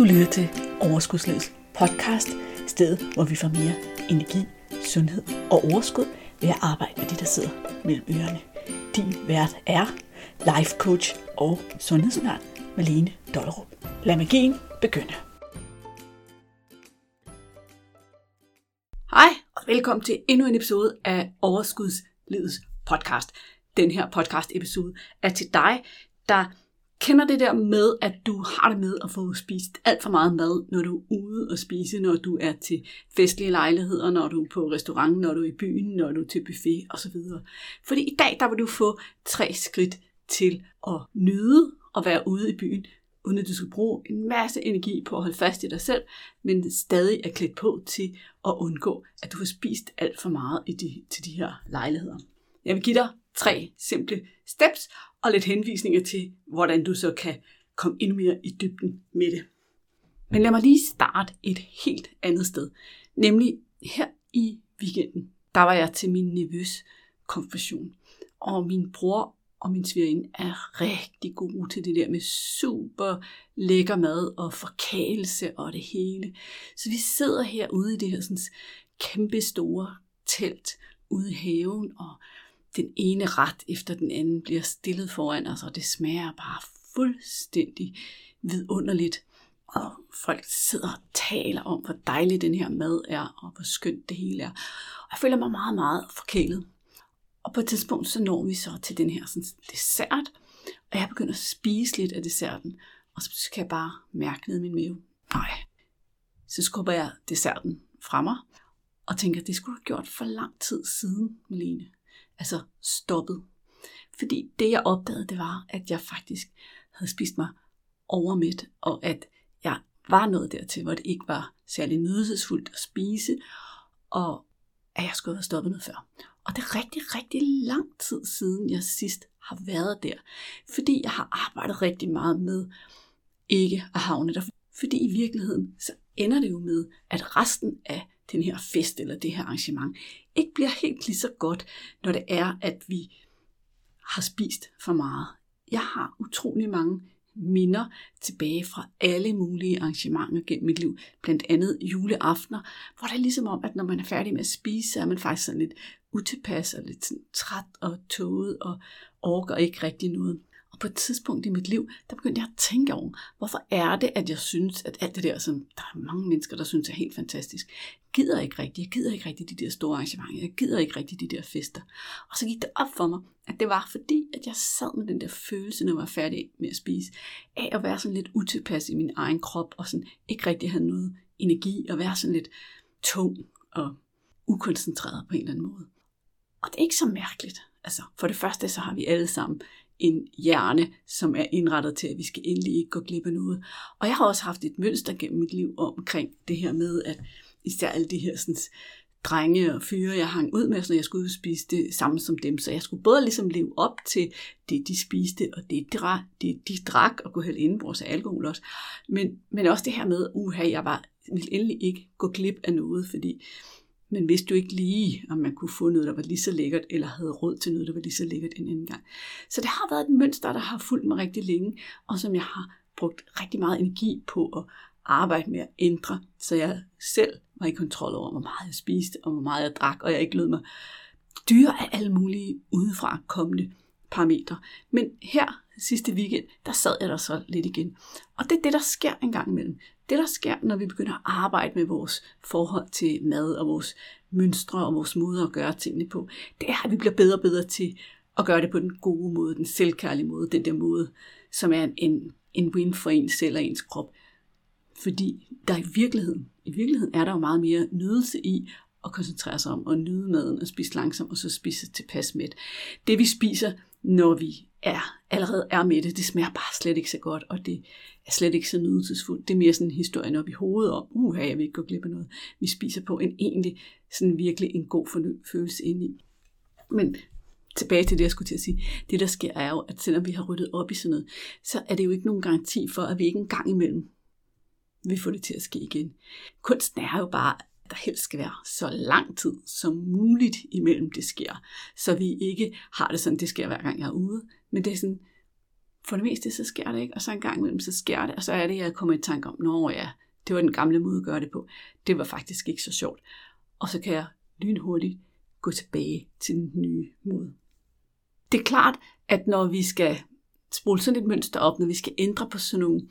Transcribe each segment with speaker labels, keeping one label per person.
Speaker 1: Du lytter til Overskudslivets podcast, stedet hvor vi får mere energi, sundhed og overskud ved at arbejde med det, der sidder mellem ørerne. Din vært er life coach og sundhedsundern Malene Dollerup. Lad magien begynde. Hej og velkommen til endnu en episode af Overskudslivets podcast. Den her podcast episode er til dig, der kender det der med, at du har det med at få spist alt for meget mad, når du er ude og spise, når du er til festlige lejligheder, når du er på restaurant, når du er i byen, når du er til buffet osv. Fordi i dag, der vil du få tre skridt til at nyde at være ude i byen, uden at du skal bruge en masse energi på at holde fast i dig selv, men stadig er klædt på til at undgå, at du har spist alt for meget i de, til de her lejligheder. Jeg vil give dig tre simple steps og lidt henvisninger til, hvordan du så kan komme endnu mere i dybden med det. Men lad mig lige starte et helt andet sted. Nemlig her i weekenden, der var jeg til min nevøs konfirmation. Og min bror og min svigerinde er rigtig gode til det der med super lækker mad og forkælelse og det hele. Så vi sidder herude i det her sådan, kæmpe store telt ude i haven, og den ene ret efter den anden bliver stillet foran os, og det smager bare fuldstændig vidunderligt. Og folk sidder og taler om, hvor dejlig den her mad er, og hvor skønt det hele er. Og jeg føler mig meget, meget forkælet. Og på et tidspunkt, så når vi så til den her sådan, dessert, og jeg begynder at spise lidt af desserten, og så kan jeg bare mærke ned i min mave. Nej. Så skubber jeg desserten fra mig, og tænker, det skulle du have gjort for lang tid siden, Malene altså stoppet. Fordi det jeg opdagede, det var, at jeg faktisk havde spist mig overmidt, og at jeg var nået dertil, hvor det ikke var særlig nydelsesfuldt at spise, og at jeg skulle have stoppet noget før. Og det er rigtig, rigtig lang tid siden, jeg sidst har været der. Fordi jeg har arbejdet rigtig meget med ikke at havne der. Fordi i virkeligheden, så ender det jo med, at resten af den her fest eller det her arrangement ikke bliver helt lige så godt, når det er, at vi har spist for meget. Jeg har utrolig mange minder tilbage fra alle mulige arrangementer gennem mit liv, blandt andet juleaftener, hvor det er ligesom om, at når man er færdig med at spise, så er man faktisk sådan lidt utilpas og lidt sådan træt og tåget og orker ikke rigtig noget på et tidspunkt i mit liv, der begyndte jeg at tænke over, hvorfor er det, at jeg synes, at alt det der, som der er mange mennesker, der synes er helt fantastisk, gider ikke rigtigt. Jeg gider ikke rigtigt de der store arrangementer. Jeg gider ikke rigtigt de der fester. Og så gik det op for mig, at det var fordi, at jeg sad med den der følelse, når jeg var færdig med at spise, af at være sådan lidt utilpas i min egen krop, og sådan ikke rigtig have noget energi, og være sådan lidt tung og ukoncentreret på en eller anden måde. Og det er ikke så mærkeligt. Altså, for det første, så har vi alle sammen en hjerne, som er indrettet til, at vi skal endelig ikke gå glip af noget. Og jeg har også haft et mønster gennem mit liv omkring det her med, at især alle de her sådan, drenge og fyre, jeg hang ud med, så jeg skulle spise det samme som dem. Så jeg skulle både ligesom leve op til det, de spiste, og det, de, det, de drak, og kunne hælde indenbords af alkohol også. Men, men også det her med, uha, jeg var, ville endelig ikke gå glip af noget, fordi men vidste du ikke lige, om man kunne få noget, der var lige så lækkert, eller havde råd til noget, der var lige så lækkert en anden gang. Så det har været et mønster, der har fulgt mig rigtig længe, og som jeg har brugt rigtig meget energi på at arbejde med at ændre, så jeg selv var i kontrol over, hvor meget jeg spiste, og hvor meget jeg drak, og jeg ikke lød mig dyre af alle mulige udefra kommende parametre. Men her sidste weekend, der sad jeg der så lidt igen. Og det er det, der sker en gang imellem. Det, der sker, når vi begynder at arbejde med vores forhold til mad og vores mønstre og vores måde at gøre tingene på, det er, at vi bliver bedre og bedre til at gøre det på den gode måde, den selvkærlige måde, den der måde, som er en, en win for en selv og ens krop. Fordi der i virkeligheden, i virkeligheden er der jo meget mere nydelse i at koncentrere sig om at nyde maden og spise langsomt og så spise tilpas med. Det vi spiser, når vi er, allerede er med det, det smager bare slet ikke så godt, og det er slet ikke så nydelsesfuldt. Det er mere sådan en historie op i hovedet om, uh, jeg vil ikke gå glip af noget. Vi spiser på en egentlig, sådan virkelig en god følelse ind i. Men tilbage til det, jeg skulle til at sige. Det, der sker, er jo, at selvom vi har ryddet op i sådan noget, så er det jo ikke nogen garanti for, at vi ikke engang imellem vil få det til at ske igen. Kunsten er jo bare, der helst skal være så lang tid som muligt imellem det sker, så vi ikke har det sådan, det sker hver gang jeg er ude, men det er sådan, for det meste, så sker det ikke, og så en gang imellem, så sker det, og så er det, jeg kommer i tanke om, nå ja, det var den gamle måde at gøre det på. Det var faktisk ikke så sjovt. Og så kan jeg lynhurtigt gå tilbage til den nye måde. Det er klart, at når vi skal spole sådan et mønster op, når vi skal ændre på sådan nogle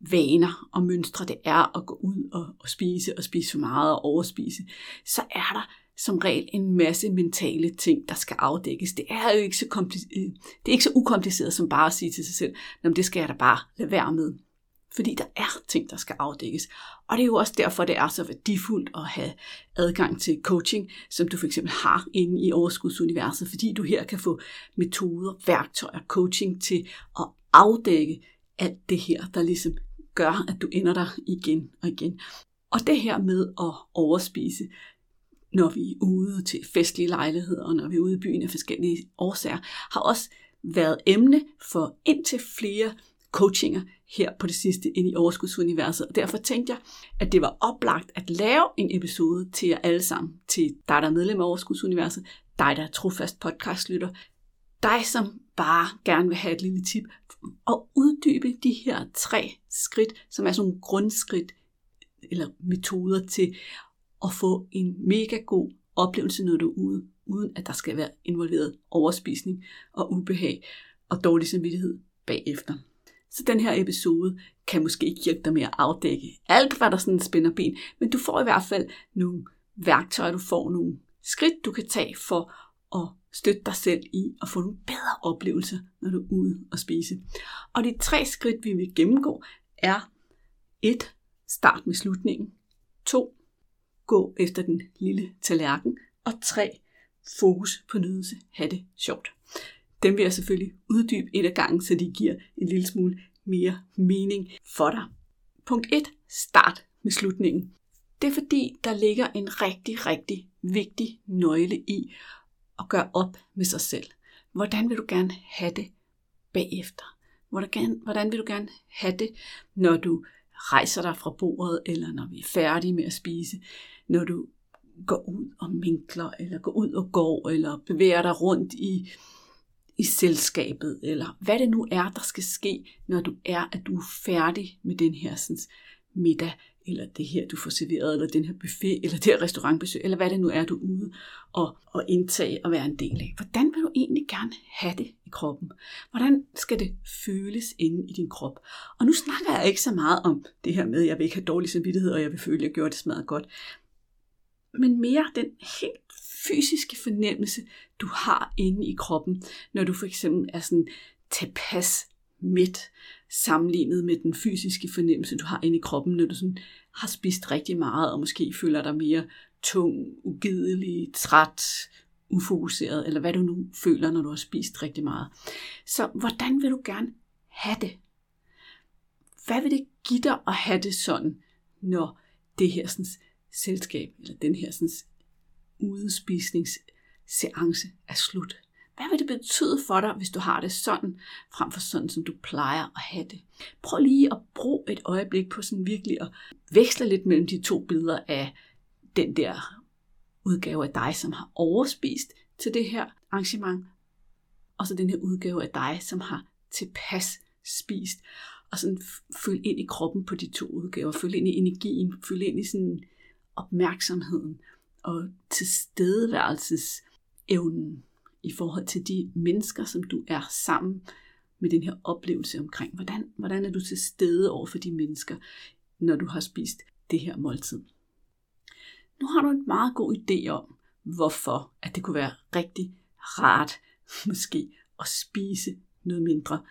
Speaker 1: vaner og mønstre, det er at gå ud og, og spise og spise for meget og overspise, så er der som regel en masse mentale ting, der skal afdækkes. Det er jo ikke så, kompliceret, øh, det er ikke så ukompliceret som bare at sige til sig selv, det skal jeg da bare lade være med. Fordi der er ting, der skal afdækkes. Og det er jo også derfor, det er så værdifuldt at have adgang til coaching, som du for eksempel har inde i overskudsuniverset, fordi du her kan få metoder, værktøjer, coaching til at afdække alt det her, der ligesom gør, at du ender der igen og igen. Og det her med at overspise, når vi er ude til festlige lejligheder, og når vi er ude i byen af forskellige årsager, har også været emne for indtil flere coachinger her på det sidste ind i overskudsuniverset. Og derfor tænkte jeg, at det var oplagt at lave en episode til jer alle sammen. Til dig, der er medlem af overskudsuniverset, dig, der er trofast podcastlytter, dig, som bare gerne vil have et lille tip, og uddybe de her tre skridt, som er sådan nogle grundskridt eller metoder til at få en mega god oplevelse, når du er ude, uden at der skal være involveret overspisning og ubehag og dårlig samvittighed bagefter. Så den her episode kan måske ikke hjælpe dig med at afdække alt, hvad der sådan spænder ben, men du får i hvert fald nogle værktøjer, du får nogle skridt, du kan tage for at støtte dig selv i at få nogle bedre oplevelser, når du er ude og spise. Og de tre skridt, vi vil gennemgå, er 1. Start med slutningen. 2. Gå efter den lille tallerken. Og 3. Fokus på nydelse. Ha' det sjovt. Dem vil jeg selvfølgelig uddybe et af gangen, så de giver en lille smule mere mening for dig. Punkt 1. Start med slutningen. Det er fordi, der ligger en rigtig, rigtig vigtig nøgle i at gøre op med sig selv. Hvordan vil du gerne have det bagefter? Hvordan, hvordan vil du gerne have det, når du rejser dig fra bordet, eller når vi er færdige med at spise, når du går ud og minkler, eller går ud og går, eller bevæger dig rundt i i selskabet, eller hvad det nu er, der skal ske, når du er, at du er færdig med den her sådan, middag, eller det her, du får serveret, eller den her buffet, eller det her restaurantbesøg, eller hvad det nu er, du er ude og, og indtage og være en del af. Hvordan vil du egentlig gerne have det i kroppen? Hvordan skal det føles inde i din krop? Og nu snakker jeg ikke så meget om det her med, at jeg vil ikke have dårlig samvittighed, og jeg vil føle, at jeg gjorde det smadret godt. Men mere den helt fysiske fornemmelse, du har inde i kroppen, når du for eksempel er sådan tilpas midt sammenlignet med den fysiske fornemmelse, du har inde i kroppen, når du sådan har spist rigtig meget, og måske føler dig mere tung, ugidelig, træt, ufokuseret, eller hvad du nu føler, når du har spist rigtig meget. Så hvordan vil du gerne have det? Hvad vil det give dig at have det sådan, når det her sådan, selskab, eller den her sådan, udespisningsseance er slut. Hvad vil det betyde for dig, hvis du har det sådan, frem for sådan, som du plejer at have det? Prøv lige at bruge et øjeblik på sådan virkelig at veksle lidt mellem de to billeder af den der udgave af dig, som har overspist til det her arrangement, og så den her udgave af dig, som har tilpas spist, og sådan følge ind i kroppen på de to udgaver, følge ind i energien, følge ind i sådan opmærksomheden, og tilstedeværelsesevnen i forhold til de mennesker, som du er sammen med den her oplevelse omkring. Hvordan, hvordan er du til stede over for de mennesker, når du har spist det her måltid? Nu har du en meget god idé om, hvorfor at det kunne være rigtig rart måske at spise noget mindre,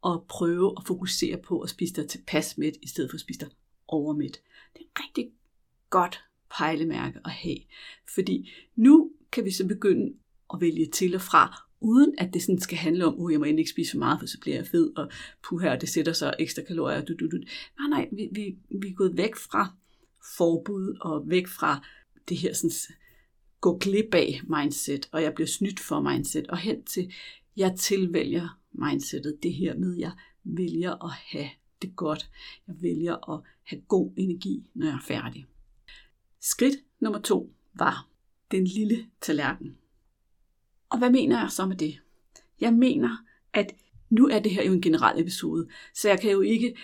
Speaker 1: og prøve at fokusere på at spise dig tilpas med, i stedet for at spise dig overmæt. Det er rigtig godt pejlemærke at have. Fordi nu kan vi så begynde at vælge til og fra, uden at det sådan skal handle om, at oh, jeg må endelig ikke spise for meget, for så bliver jeg fed, og puh her, det sætter så ekstra kalorier. Du, du, du. Nej, nej, vi, vi, vi er gået væk fra forbud, og væk fra det her sådan, gå glip af mindset, og jeg bliver snydt for mindset, og hen til, jeg tilvælger mindsetet, det her med, jeg vælger at have det godt. Jeg vælger at have god energi, når jeg er færdig. Skridt nummer to var den lille tallerken. Og hvad mener jeg så med det? Jeg mener, at nu er det her jo en generel episode, så jeg kan jo ikke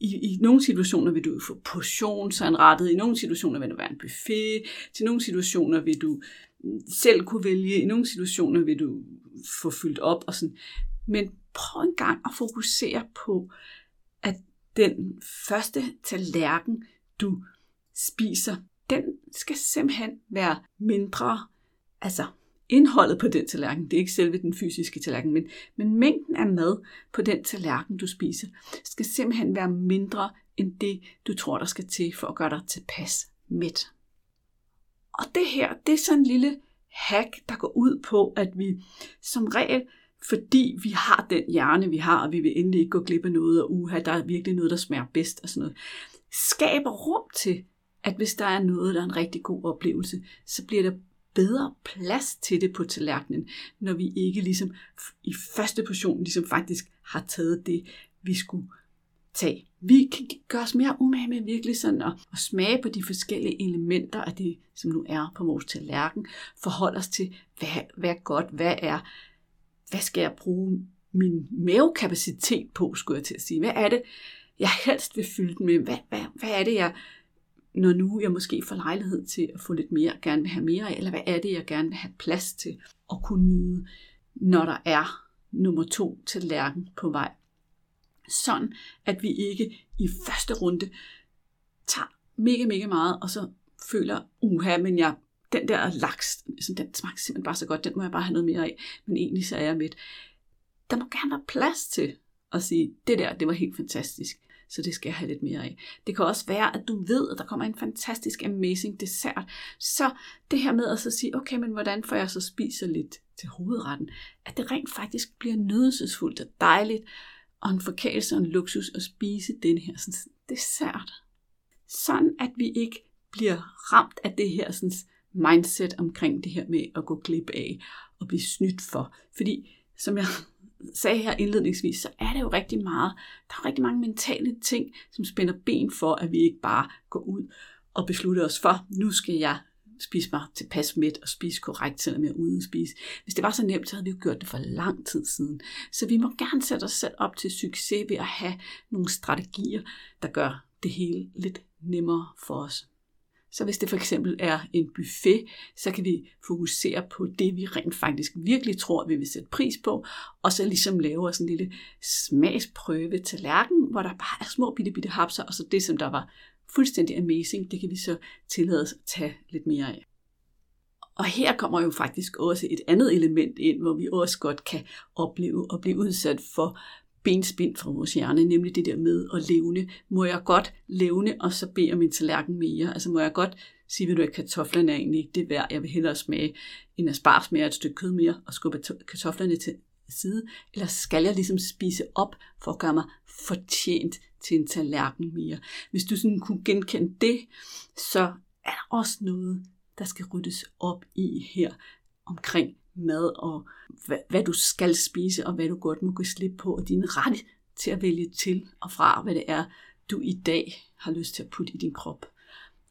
Speaker 1: i, i nogle situationer vil du få portionsanrettet, i nogle situationer vil det være en buffet, til nogle situationer vil du mm, selv kunne vælge, i nogle situationer vil du få fyldt op og sådan. Men prøv en gang at fokusere på, at den første tallerken, du spiser, den skal simpelthen være mindre, altså indholdet på den tallerken, det er ikke selve den fysiske tallerken, men, men mængden af mad på den tallerken, du spiser, skal simpelthen være mindre end det, du tror, der skal til for at gøre dig tilpas mæt. Og det her, det er sådan en lille hack, der går ud på, at vi som regel, fordi vi har den hjerne, vi har, og vi vil endelig ikke gå glip af noget, og uha, der er virkelig noget, der smager bedst og sådan noget, skaber rum til, at hvis der er noget, der er en rigtig god oplevelse, så bliver der bedre plads til det på tallerkenen, når vi ikke ligesom i første portion ligesom faktisk har taget det, vi skulle tage. Vi kan gøre os mere umage med virkelig sådan at, at smage på de forskellige elementer af det, som nu er på vores tallerken. Forholde os til, hvad, hvad er godt, hvad er, hvad skal jeg bruge min mavekapacitet på, skulle jeg til at sige. Hvad er det, jeg helst vil fylde den med? Hvad, hvad, hvad er det, jeg når nu jeg måske får lejlighed til at få lidt mere, gerne vil have mere af, eller hvad er det, jeg gerne vil have plads til at kunne nyde, når der er nummer to til lærken på vej. Sådan, at vi ikke i første runde tager mega, mega meget, og så føler, uha, men jeg, den der laks, sådan, den smager simpelthen bare så godt, den må jeg bare have noget mere af, men egentlig så er jeg med. Der må gerne være plads til at sige, det der, det var helt fantastisk så det skal jeg have lidt mere af. Det kan også være, at du ved, at der kommer en fantastisk, amazing dessert. Så det her med at så sige, okay, men hvordan får jeg så spiser lidt til hovedretten? At det rent faktisk bliver nydelsesfuldt og dejligt, og en forkælelse og en luksus at spise den her sådan, dessert. Sådan at vi ikke bliver ramt af det her sådan, mindset omkring det her med at gå glip af og blive snydt for. Fordi, som jeg sagde her indledningsvis, så er det jo rigtig meget. Der er rigtig mange mentale ting, som spænder ben for, at vi ikke bare går ud og beslutter os for, nu skal jeg spise mig tilpas med og spise korrekt, selvom jeg er ude at spise. Hvis det var så nemt, så havde vi jo gjort det for lang tid siden. Så vi må gerne sætte os selv op til succes ved at have nogle strategier, der gør det hele lidt nemmere for os. Så hvis det for eksempel er en buffet, så kan vi fokusere på det, vi rent faktisk virkelig tror, vi vil sætte pris på, og så ligesom lave sådan en lille smagsprøve til lærken, hvor der bare er små bitte bitte hapser, og så det, som der var fuldstændig amazing, det kan vi så tillade os at tage lidt mere af. Og her kommer jo faktisk også et andet element ind, hvor vi også godt kan opleve at blive udsat for benspind fra vores hjerne, nemlig det der med at levne. Må jeg godt levne, og så bede om en tallerken mere? Altså må jeg godt sige, du, at kartoflerne er egentlig ikke det værd, jeg vil hellere smage en asparges mere, et stykke kød mere, og skubbe kartoflerne til side? Eller skal jeg ligesom spise op for at gøre mig fortjent til en tallerken mere? Hvis du sådan kunne genkende det, så er der også noget, der skal ryddes op i her omkring mad, og hvad, hvad du skal spise, og hvad du godt må gå slip på, og din ret til at vælge til og fra, hvad det er, du i dag har lyst til at putte i din krop.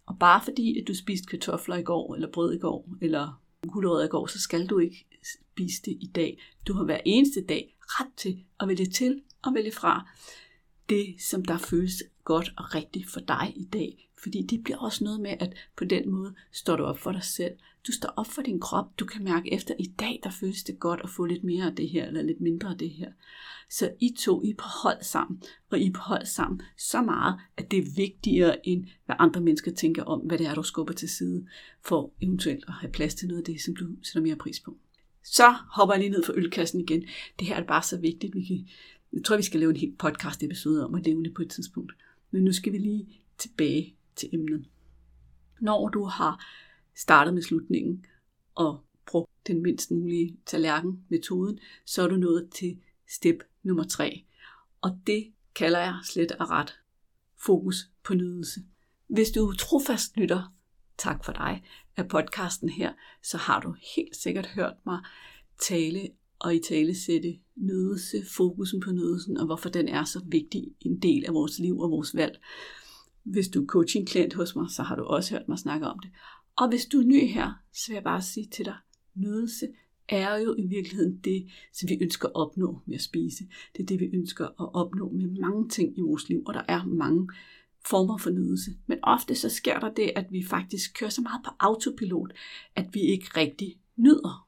Speaker 1: Og bare fordi, at du spiste kartofler i går, eller brød i går, eller gulerødder i går, så skal du ikke spise det i dag. Du har hver eneste dag ret til at vælge til og vælge fra det, som der føles godt og rigtigt for dig i dag. Fordi det bliver også noget med, at på den måde står du op for dig selv. Du står op for din krop. Du kan mærke efter, i dag der føles det godt at få lidt mere af det her, eller lidt mindre af det her. Så I to, I er på hold sammen, og I er på hold sammen så meget, at det er vigtigere end, hvad andre mennesker tænker om, hvad det er, du skubber til side, for eventuelt at have plads til noget af det, som du sætter mere pris på. Så hopper jeg lige ned for ølkassen igen. Det her er bare så vigtigt. Vi kan, jeg tror, vi skal lave en helt podcast episode om at leve det på et tidspunkt. Men nu skal vi lige tilbage til emnet. Når du har startet med slutningen og brugt den mindst mulige tallerken metoden, så er du nået til step nummer 3. Og det kalder jeg slet og ret fokus på nydelse. Hvis du trofast lytter, tak for dig, af podcasten her, så har du helt sikkert hørt mig tale og i tale sætte nydelse, fokusen på nydelsen, og hvorfor den er så vigtig en del af vores liv og vores valg. Hvis du er coaching-klient hos mig, så har du også hørt mig snakke om det. Og hvis du er ny her, så vil jeg bare sige til dig, nydelse er jo i virkeligheden det, som vi ønsker at opnå med at spise. Det er det, vi ønsker at opnå med mange ting i vores liv, og der er mange former for nydelse. Men ofte så sker der det, at vi faktisk kører så meget på autopilot, at vi ikke rigtig nyder.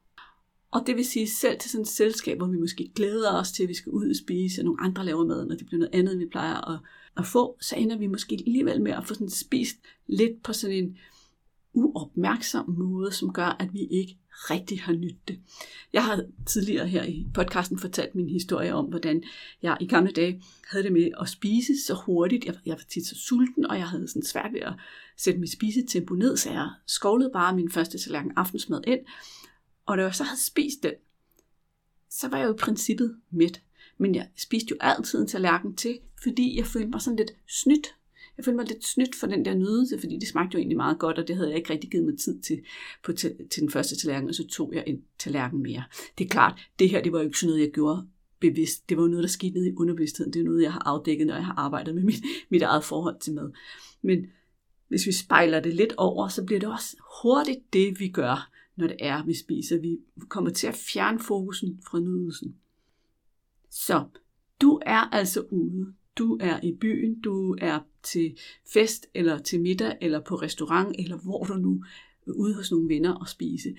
Speaker 1: Og det vil sige, selv til sådan et selskab, hvor vi måske glæder os til, at vi skal ud og spise, og nogle andre laver mad, når det bliver noget andet, end vi plejer at, at få, så ender vi måske alligevel med at få sådan spist lidt på sådan en uopmærksom måde, som gør, at vi ikke rigtig har nydt det. Jeg har tidligere her i podcasten fortalt min historie om, hvordan jeg i gamle dage havde det med at spise så hurtigt. Jeg, jeg var tit så sulten, og jeg havde sådan svært ved at sætte mit spisetempo ned, så jeg skovlede bare min første tallerken aftensmad ind. Og da jeg så havde spist den, så var jeg jo i princippet mæt. Men jeg spiste jo altid en tallerken til, fordi jeg følte mig sådan lidt snydt jeg følte mig lidt snydt for den der nydelse, fordi det smagte jo egentlig meget godt, og det havde jeg ikke rigtig givet mig tid til på til, til den første tallerken, og så tog jeg en tallerken mere. Det er klart, det her det var jo ikke sådan noget, jeg gjorde bevidst. Det var jo noget, der skete nede i underbevidstheden. Det er noget, jeg har afdækket, når jeg har arbejdet med mit, mit eget forhold til mad. Men hvis vi spejler det lidt over, så bliver det også hurtigt det, vi gør, når det er, vi spiser. Vi kommer til at fjerne fokusen fra nydelsen. Så du er altså ude. Du er i byen, du er til fest, eller til middag, eller på restaurant, eller hvor du nu er ude hos nogle venner og spise.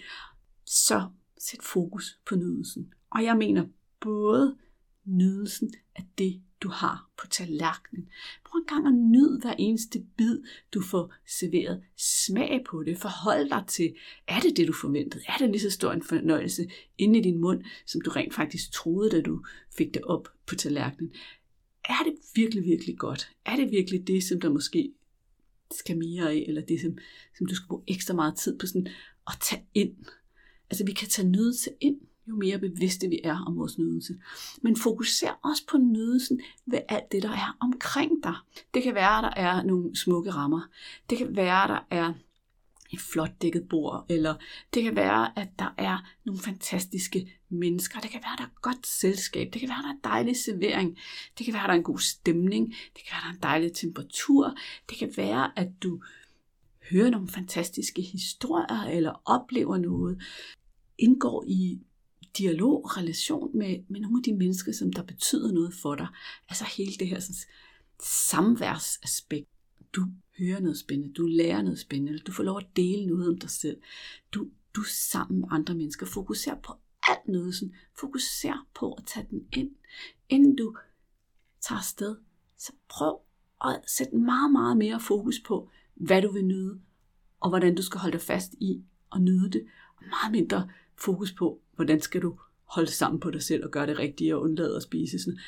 Speaker 1: Så sæt fokus på nydelsen. Og jeg mener både nydelsen af det, du har på tallerkenen. Prøv en gang at nyde hver eneste bid, du får serveret. Smag på det. Forhold dig til, er det det, du forventede? Er det lige så stor en fornøjelse inde i din mund, som du rent faktisk troede, da du fik det op på tallerkenen? er det virkelig, virkelig godt? Er det virkelig det, som der måske skal mere af, eller det, som, som du skal bruge ekstra meget tid på sådan at tage ind? Altså, vi kan tage nydelse ind, jo mere bevidste vi er om vores nydelse. Men fokuser også på nydelsen ved alt det, der er omkring dig. Det kan være, at der er nogle smukke rammer. Det kan være, at der er et flot dækket bord, eller det kan være, at der er nogle fantastiske mennesker, det kan være, at der er godt selskab, det kan være, at der er dejlig servering, det kan være, at der er en god stemning, det kan være, at der er en dejlig temperatur, det kan være, at du hører nogle fantastiske historier, eller oplever noget, indgår i dialog, relation med, med nogle af de mennesker, som der betyder noget for dig. Altså hele det her sådan, samværsaspekt. Du hører noget spændende, du lærer noget spændende, du får lov at dele noget om dig selv. Du, du sammen med andre mennesker. Fokuser på alt nydelsen. Fokuser på at tage den ind. Inden du tager afsted, så prøv at sætte meget, meget mere fokus på, hvad du vil nyde, og hvordan du skal holde dig fast i at nyde det. Og meget mindre fokus på, hvordan skal du holde sammen på dig selv og gøre det rigtige og undlade at spise. Sådan.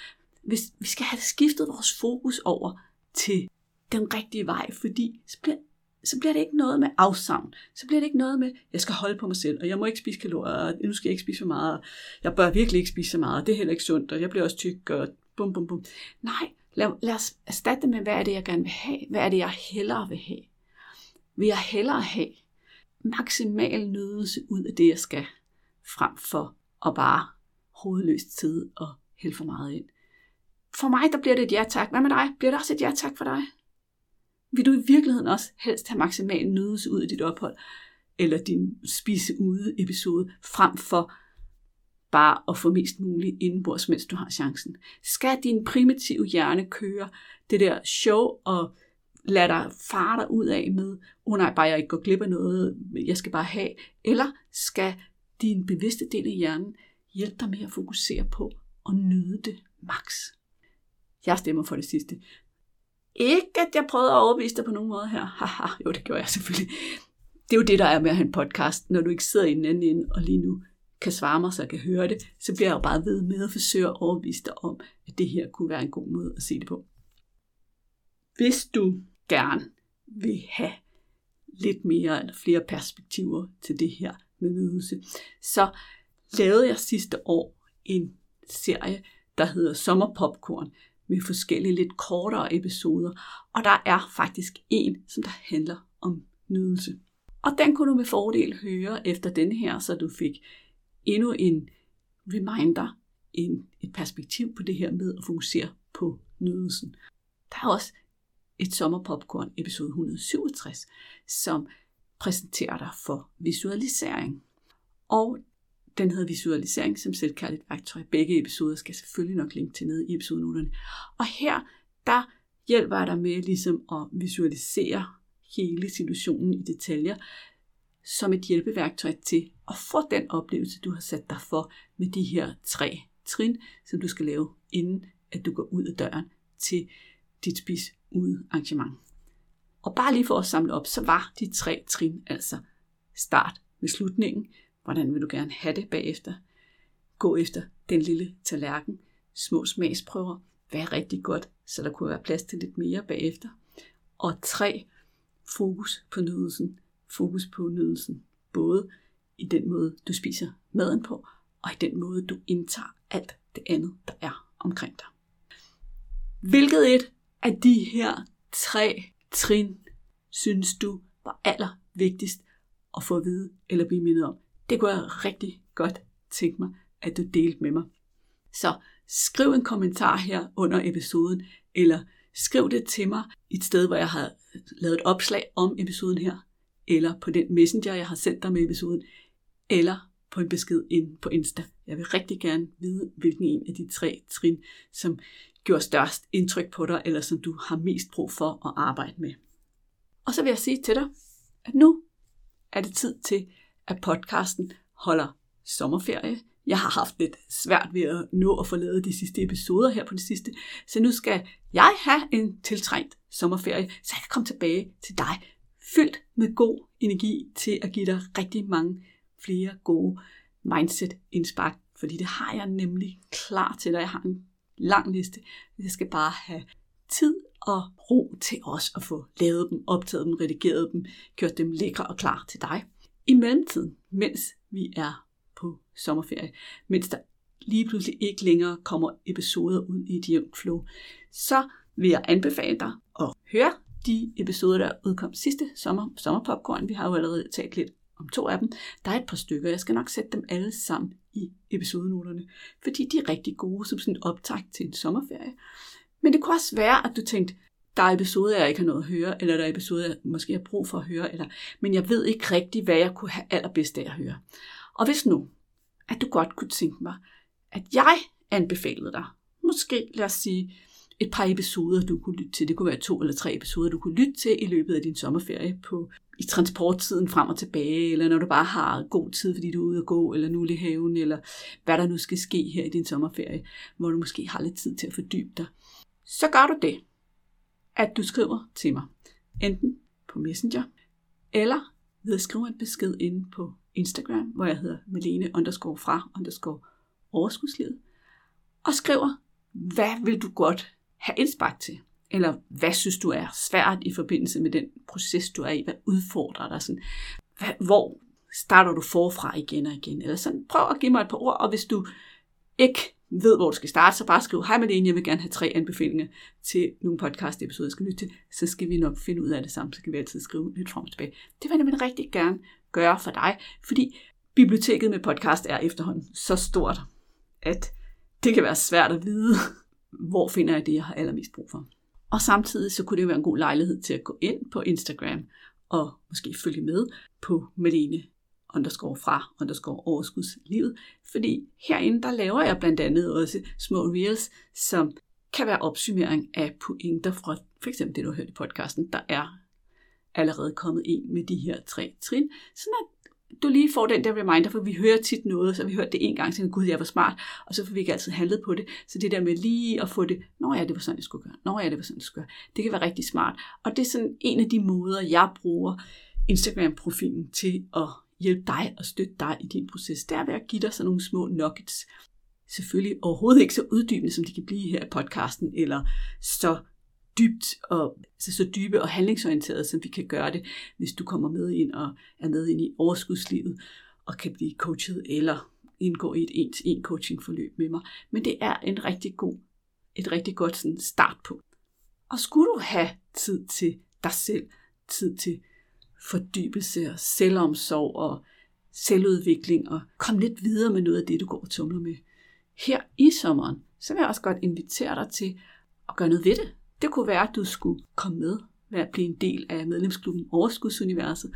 Speaker 1: Hvis vi skal have skiftet vores fokus over til den rigtige vej, fordi så bliver, så bliver det ikke noget med afsavn. Så bliver det ikke noget med, jeg skal holde på mig selv, og jeg må ikke spise kalorier, og nu skal jeg ikke spise for meget, og jeg bør virkelig ikke spise så meget, og det er heller ikke sundt, og jeg bliver også tyk, og bum, bum, bum. Nej, lad, lad os erstatte det med, hvad er det, jeg gerne vil have? Hvad er det, jeg hellere vil have? Vil jeg hellere have maksimal nydelse ud af det, jeg skal, frem for at bare hovedløst sidde og hælde for meget ind. For mig, der bliver det et ja tak. Hvad med dig? Bliver det også et ja tak for dig? Vil du i virkeligheden også helst have maksimal nydelse ud af dit ophold, eller din spise ude episode, frem for bare at få mest muligt indenbords, mens du har chancen? Skal din primitive hjerne køre det der show og lade dig fare dig ud af med, oh nej, bare jeg ikke går glip af noget, jeg skal bare have, eller skal din bevidste del af hjernen hjælpe dig med at fokusere på at nyde det maks. Jeg stemmer for det sidste. Ikke, at jeg prøvede at overbevise dig på nogen måde her. Haha, jo, det gjorde jeg selvfølgelig. Det er jo det, der er med at have en podcast. Når du ikke sidder i den anden ende, og lige nu kan svare mig, så jeg kan høre det, så bliver jeg jo bare ved med at forsøge at overbevise dig om, at det her kunne være en god måde at se det på. Hvis du gerne vil have lidt mere eller flere perspektiver til det her med nydelse, så lavede jeg sidste år en serie, der hedder Sommerpopcorn, med forskellige lidt kortere episoder. Og der er faktisk en, som der handler om nydelse. Og den kunne du med fordel høre efter den her, så du fik endnu en reminder, en, et perspektiv på det her med at fokusere på nydelsen. Der er også et sommerpopcorn episode 167, som præsenterer dig for visualisering. Og Den hedder visualisering som selvkærligt værktøj. Begge episoder skal selvfølgelig nok linke til nede i episodenoterne. Og her, der hjælper jeg dig med ligesom at visualisere hele situationen i detaljer, som et hjælpeværktøj til at få den oplevelse, du har sat dig for med de her tre trin, som du skal lave, inden at du går ud af døren til dit spis ude arrangement. Og bare lige for at samle op, så var de tre trin altså start med slutningen. Hvordan vil du gerne have det bagefter? Gå efter den lille tallerken. Små smagsprøver. Vær rigtig godt, så der kunne være plads til lidt mere bagefter. Og tre, fokus på nydelsen. Fokus på nydelsen. Både i den måde, du spiser maden på, og i den måde, du indtager alt det andet, der er omkring dig. Hvilket et af de her tre trin synes du var aller vigtigst at få at vide eller blive mindet om? Det kunne jeg rigtig godt tænke mig, at du delte med mig. Så skriv en kommentar her under episoden, eller skriv det til mig et sted, hvor jeg har lavet et opslag om episoden her, eller på den messenger, jeg har sendt dig med episoden, eller på en besked ind på Insta. Jeg vil rigtig gerne vide, hvilken en af de tre trin, som gjorde størst indtryk på dig, eller som du har mest brug for at arbejde med. Og så vil jeg sige til dig, at nu er det tid til, at podcasten holder sommerferie. Jeg har haft lidt svært ved at nå at få de sidste episoder her på det sidste, så nu skal jeg have en tiltrængt sommerferie, så jeg kan komme tilbage til dig, fyldt med god energi til at give dig rigtig mange flere gode mindset-indspark, fordi det har jeg nemlig klar til dig. Jeg har en lang liste. Jeg skal bare have tid og ro til os at få lavet dem, optaget dem, redigeret dem, gjort dem lækre og klar til dig. I mellemtiden, mens vi er på sommerferie, mens der lige pludselig ikke længere kommer episoder ud i et jævnt flow, så vil jeg anbefale dig at høre de episoder, der udkom sidste sommer, sommerpopcorn. Vi har jo allerede talt lidt om to af dem. Der er et par stykker, jeg skal nok sætte dem alle sammen i episodenoterne, fordi de er rigtig gode som sådan en optag til en sommerferie. Men det kunne også være, at du tænkte, der er episoder, jeg ikke har noget at høre, eller der er episoder, jeg måske har brug for at høre, eller, men jeg ved ikke rigtigt, hvad jeg kunne have allerbedst af at høre. Og hvis nu, at du godt kunne tænke mig, at jeg anbefalede dig, måske lad os sige, et par episoder, du kunne lytte til. Det kunne være to eller tre episoder, du kunne lytte til i løbet af din sommerferie på, i transporttiden frem og tilbage, eller når du bare har god tid, fordi du er ude at gå, eller nu i haven, eller hvad der nu skal ske her i din sommerferie, hvor du måske har lidt tid til at fordybe dig. Så gør du det, at du skriver til mig, enten på Messenger, eller ved at skrive en besked inde på Instagram, hvor jeg hedder Melene underscore fra underscore overskudslivet, og skriver, hvad vil du godt have indspark til? Eller hvad synes du er svært i forbindelse med den proces, du er i? Hvad udfordrer dig? Sådan, hvad, hvor starter du forfra igen og igen? Eller sådan, prøv at give mig et par ord, og hvis du ikke ved, hvor du skal starte, så bare skriv, hej Malene, jeg vil gerne have tre anbefalinger til nogle podcast episoder, jeg skal lytte til, så skal vi nok finde ud af det sammen, så kan vi altid skrive lidt frem og tilbage. Det vil jeg nemlig rigtig gerne gøre for dig, fordi biblioteket med podcast er efterhånden så stort, at det kan være svært at vide, hvor finder jeg det, jeg har allermest brug for. Og samtidig så kunne det være en god lejlighed til at gå ind på Instagram og måske følge med på Malene underscore fra underscore overskudslivet, fordi herinde der laver jeg blandt andet også små reels, som kan være opsummering af pointer fra for eksempel det, du har hørt i podcasten. Der er allerede kommet en med de her tre trin, sådan at du lige får den der reminder, for vi hører tit noget, så vi hørt det en gang, så gud, jeg var smart, og så får vi ikke altid handlet på det. Så det der med lige at få det, nå ja, det var sådan, jeg skulle gøre, nå ja, det var sådan, jeg skulle gøre, det kan være rigtig smart. Og det er sådan en af de måder, jeg bruger Instagram-profilen til at hjælpe dig og støtte dig i din proces. Det er ved at give dig sådan nogle små nuggets. Selvfølgelig overhovedet ikke så uddybende, som de kan blive her i podcasten, eller så dybt og altså så dybe og handlingsorienteret, som vi kan gøre det, hvis du kommer med ind og er med ind i overskudslivet og kan blive coachet eller indgå i et en-til-en coaching forløb med mig. Men det er en rigtig god, et rigtig godt sådan start på. Og skulle du have tid til dig selv, tid til fordybelse og selvomsorg og selvudvikling og komme lidt videre med noget af det, du går og tumler med her i sommeren, så vil jeg også godt invitere dig til at gøre noget ved det. Det kunne være, at du skulle komme med, være at blive en del af medlemsklubben Overskudsuniverset.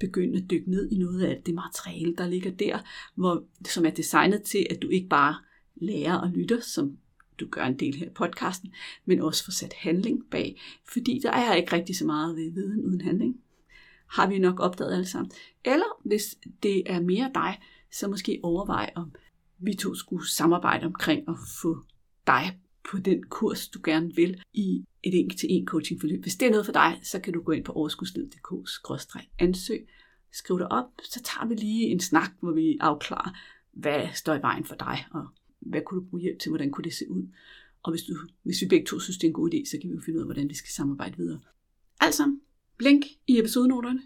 Speaker 1: begynde at dykke ned i noget af det materiale, der ligger der, hvor, som er designet til, at du ikke bare lærer og lytter, som du gør en del her i podcasten, men også får sat handling bag, fordi der er ikke rigtig så meget ved viden uden handling. Har vi nok opdaget alle sammen. Eller hvis det er mere dig, så måske overvej, om vi to skulle samarbejde omkring at få dig på den kurs, du gerne vil i et enkelt til en coaching forløb. Hvis det er noget for dig, så kan du gå ind på overskudslivet.dk-ansøg, skriv dig op, så tager vi lige en snak, hvor vi afklarer, hvad står i vejen for dig, og hvad kunne du bruge hjælp til, hvordan kunne det se ud. Og hvis, du, hvis vi begge to synes, det er en god idé, så kan vi jo finde ud af, hvordan vi skal samarbejde videre. Altså, link i episodenoterne.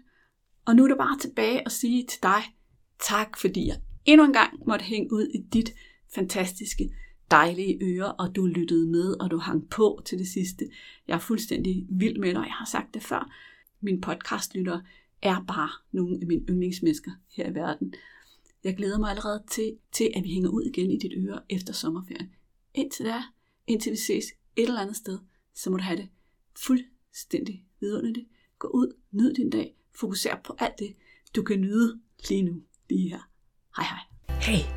Speaker 1: Og nu er det bare tilbage at sige til dig, tak fordi jeg endnu en gang måtte hænge ud i dit fantastiske, dejlige ører, og du lyttede med, og du hang på til det sidste. Jeg er fuldstændig vild med dig, jeg har sagt det før. Min podcastlytter er bare nogle af mine yndlingsmennesker her i verden. Jeg glæder mig allerede til, til, at vi hænger ud igen i dit øre efter sommerferien. Indtil da, indtil vi ses et eller andet sted, så må du have det fuldstændig vidunderligt. Gå ud, nyd din dag, fokuser på alt det, du kan nyde lige nu, lige her. Hej hej. Hey,